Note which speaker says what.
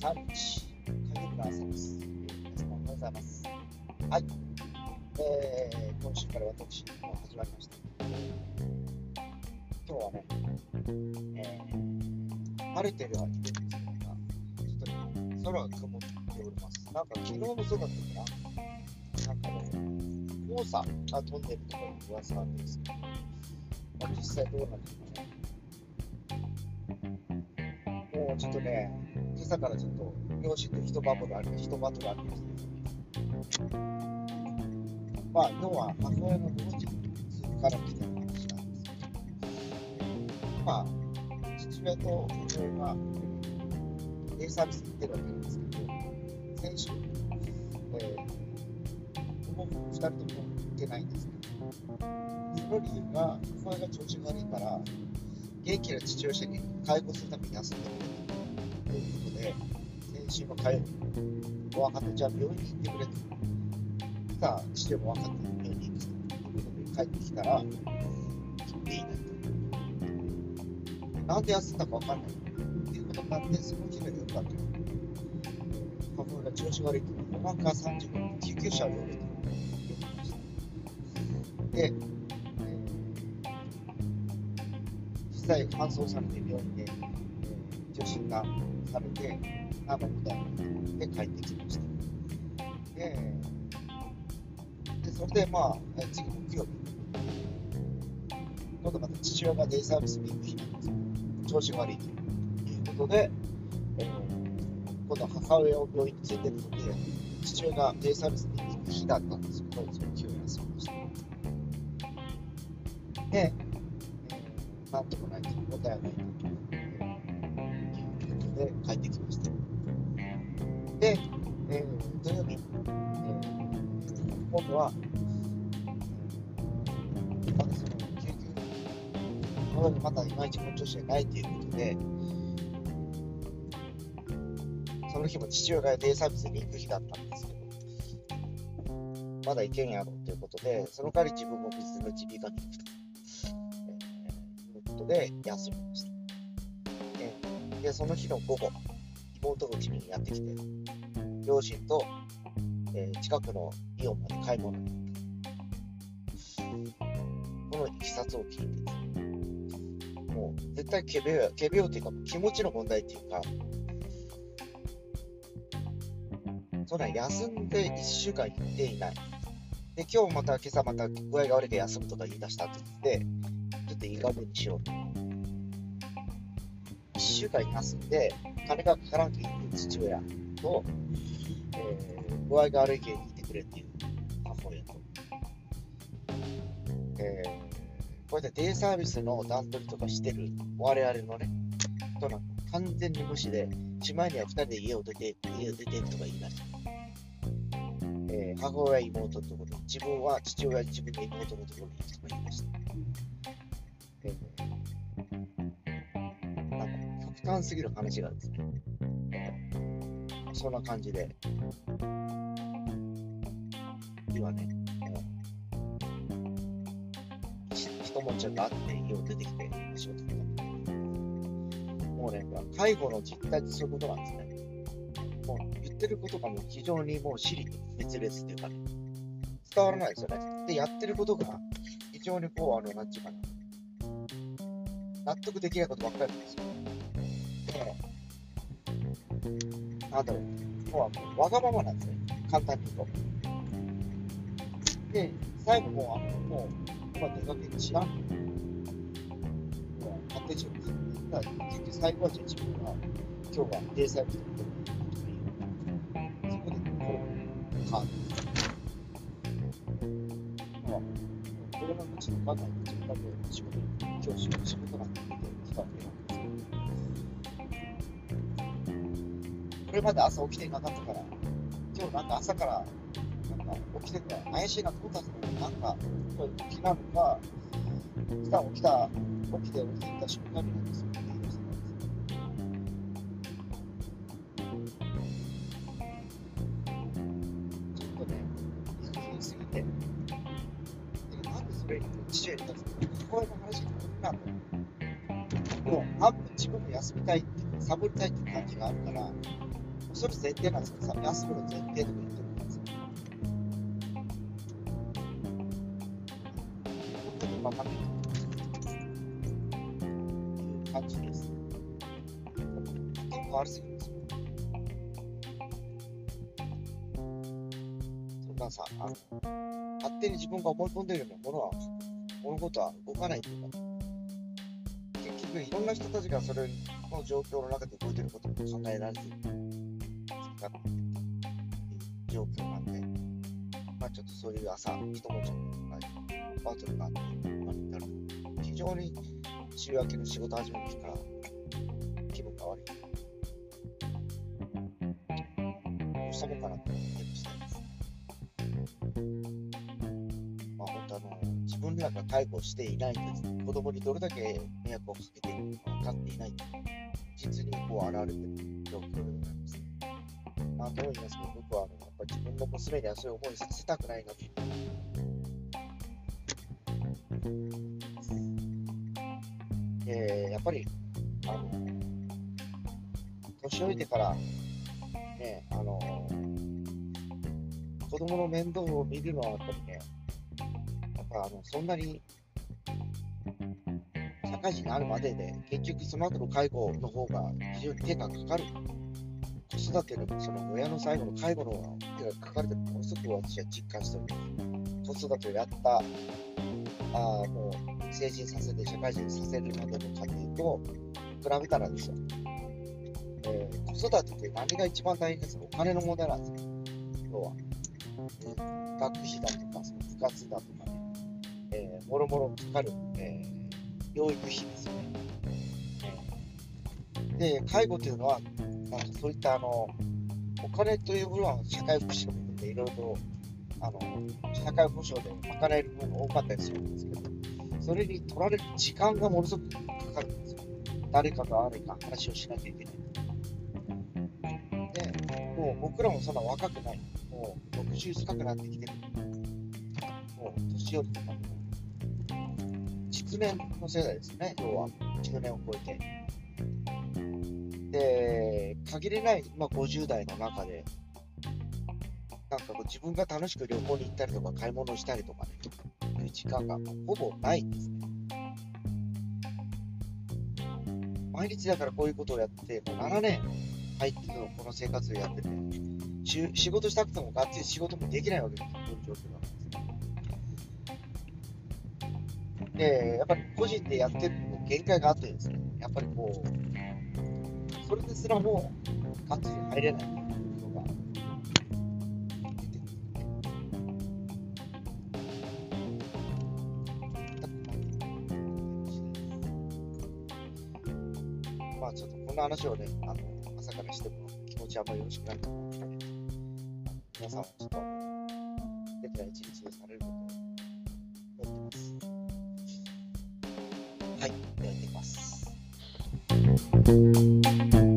Speaker 1: 23日、火曜日の朝です。皆様おはようございます。はい。えー、今週から私も始まりました。今日はね、えー、晴れてるわけですが、ちょっとね、空が曇っております。なんか昨日もそうだったかな。なんかね、黄砂が飛んでるとかいう噂なんですけど、まあ、実際どうなんですかね。もうちょっとね、朝からちょっと、両親と一バトルあり、一バトルありまし。て、まあ、要は母親の同時から来てる話なんですけど、まあ、父親と母親がデイサービスに行ってるわけなんですけど、先週、えー、ほぼ2人とも行ってないんですけど、その理由が、母親が調子が悪いから、元気な父親に介護するために休んでるということで、先週の火曜日、分かった、じゃあ病院に行ってくれと。そした、父も分かった、病院に行くということで帰ってきたら、行っていないと。なんで休んだか分かんないっていうことになって、その日の夜だけ、母親が調子悪いと、夜中3時頃救急車を呼べと言ってました。で、実際搬送されて病院で、診がされて、何の問題もなくて帰ってきました。で、でそれでまあ、え次木曜日、今度また父親がデイサービスに行く日なんですよ。調子が悪いということで、えー、今度は母親を病院に連れてるので、父親がデイサービスに行く日だったんですけど、その日休みました。で、なんともないと、問題はないうことで帰ってきました。で、えー、土曜日、えー、今度は、まだその救急、このまだいまいち本調子がないということで、その日も父親がデイサービスに行く日だったんですけど、まだ行けんやろということで、その代わり自分も別の耳鼻科に行くと。ことで休みました。で、その日の午後、妹がうちにやってきて、両親と、えー、近くのイオンまで買い物に行った。このいきさつを聞いて、もう絶対仮病、仮病っていうか、気持ちの問題っていうか、そんな休んで1週間行っていない。で、今日また、今朝また具合が悪いで休むとか言い出したって言って、ちょっといい加減にしようと。1週間休んで、金がかからんけいい父親と、えー、具合が悪いけにいてくれっていう母親と、えー、こうやってデイサービスの段取りとかしてる我々のね、となんか完全に無視で、しまいには2人で家を出ていく、家を出ていくとか言い出して、えー、母親、妹のところに、自分は父親、自分の妹のところに行くとか言いました。えー、極端すぎる話がですね、えー、そんな感じで、今ね、えー、一文字があって家を出てきて仕事とか。もうね、介護の実態ってそういうことなんですね。もう言ってることがもう非常にもう私利滅裂っていうかね、伝わらないですよね。で、やってることが非常にこう、あの、なんちゅうかな、納得できないことばっかりなんですよ。で、なんだろう、もうわがままなんですよ。簡単に言うと。で、最後もう、あの、もう、今出かけ知らん。もう、勝手にしよう。結局最後はじゃあ自分が、今日はデイサービスのことにそこで、こう、カード。まあ、これはもちろんわかんないこれまで朝起きてなかったから、今日なんか朝から、なんか起きてるから怪しいなと思ったんですけど、なんか、これ起きなのか、普段起きた、起きて起きていた瞬間になんですよ。ちょっとね、理不尽すぎて、なんでそれ父親に立つの母親の話になるなと。もう、半分自分も休みたいっていうか、サボりたいっていう感じがあるから、それ前提なんですけどさ、休むの前提とか言ってるんですよ。本当に分かんないいう感じです。結構悪すぎるんですよ。そんなさ、あの勝手に自分が思い込んでるようなものは、物事は動かないというか、結局いろんな人たちがそれの状況の中で動いてることも考えられているなっていう状況なんで、まあちょっとそういう朝、一文字のバトルがあって、まあ、なる非常に週明けの仕事始めの日から気分が悪い。どうしたもんかなって思ってる次第です。まあ本当あの、自分らが介護していないんです。子供にどれだけ迷惑をかけているのか分かっていない。実にこう現れてる状況でございます。まあ、どう言いますか、僕はあのやっぱり自分の娘にはそういう思いさせたくないなと。えーやっぱり、あの、年老いてから、ね、あの、子供の面倒を見るのはやっぱりね、やっぱあの、そんなに、社会人になるまでで、結局その後の介護の方が非常に手がかかる。子育てのその親の最後の介護の方が手がかかるってものすごく私は実感しております。子育てをやった、あもう成人させて社会人させるまでの過程と比べたらですよ、えー子育てって何が一番大変ですか？お金の問題なんですよ。要は。学費だとか、その部活だとかね、えー、もろもろかかる、えー養育費ですよね。で、介護というのは、なんかそういったあのお金という部分は社会福祉の部分でいろいろとあの社会保障で賄える部分が多かったりするんですけど、それに取られる時間がものすごくかかるんですよ。誰かと誰か話をしなきゃいけない。で、もう僕らもそんな若くない。もう60近くなってきてる。もう年寄りとかも、実年の世代ですね、要は10年を超えて。で、限りない、まあ、50代の中で、なんかこう自分が楽しく旅行に行ったりとか、買い物したりとかね、いう時間がほぼないんですね。毎日だからこういうことをやって、もう7年入ってのこの生活をやってて、し仕事したくてもがっつり仕事もできないわけですよ、こういう状況なんです。で、やっぱり個人でやってるの限界があってですね、やっぱりこう、それですらもがっつり入れないというのが出てくる。まあちょっとこんな話をね、あの朝からしても気持ちあんまよろしくないと思うので、皆さんはちょっと素敵な一日にされることを思ってます。はい、では行っ Thank you.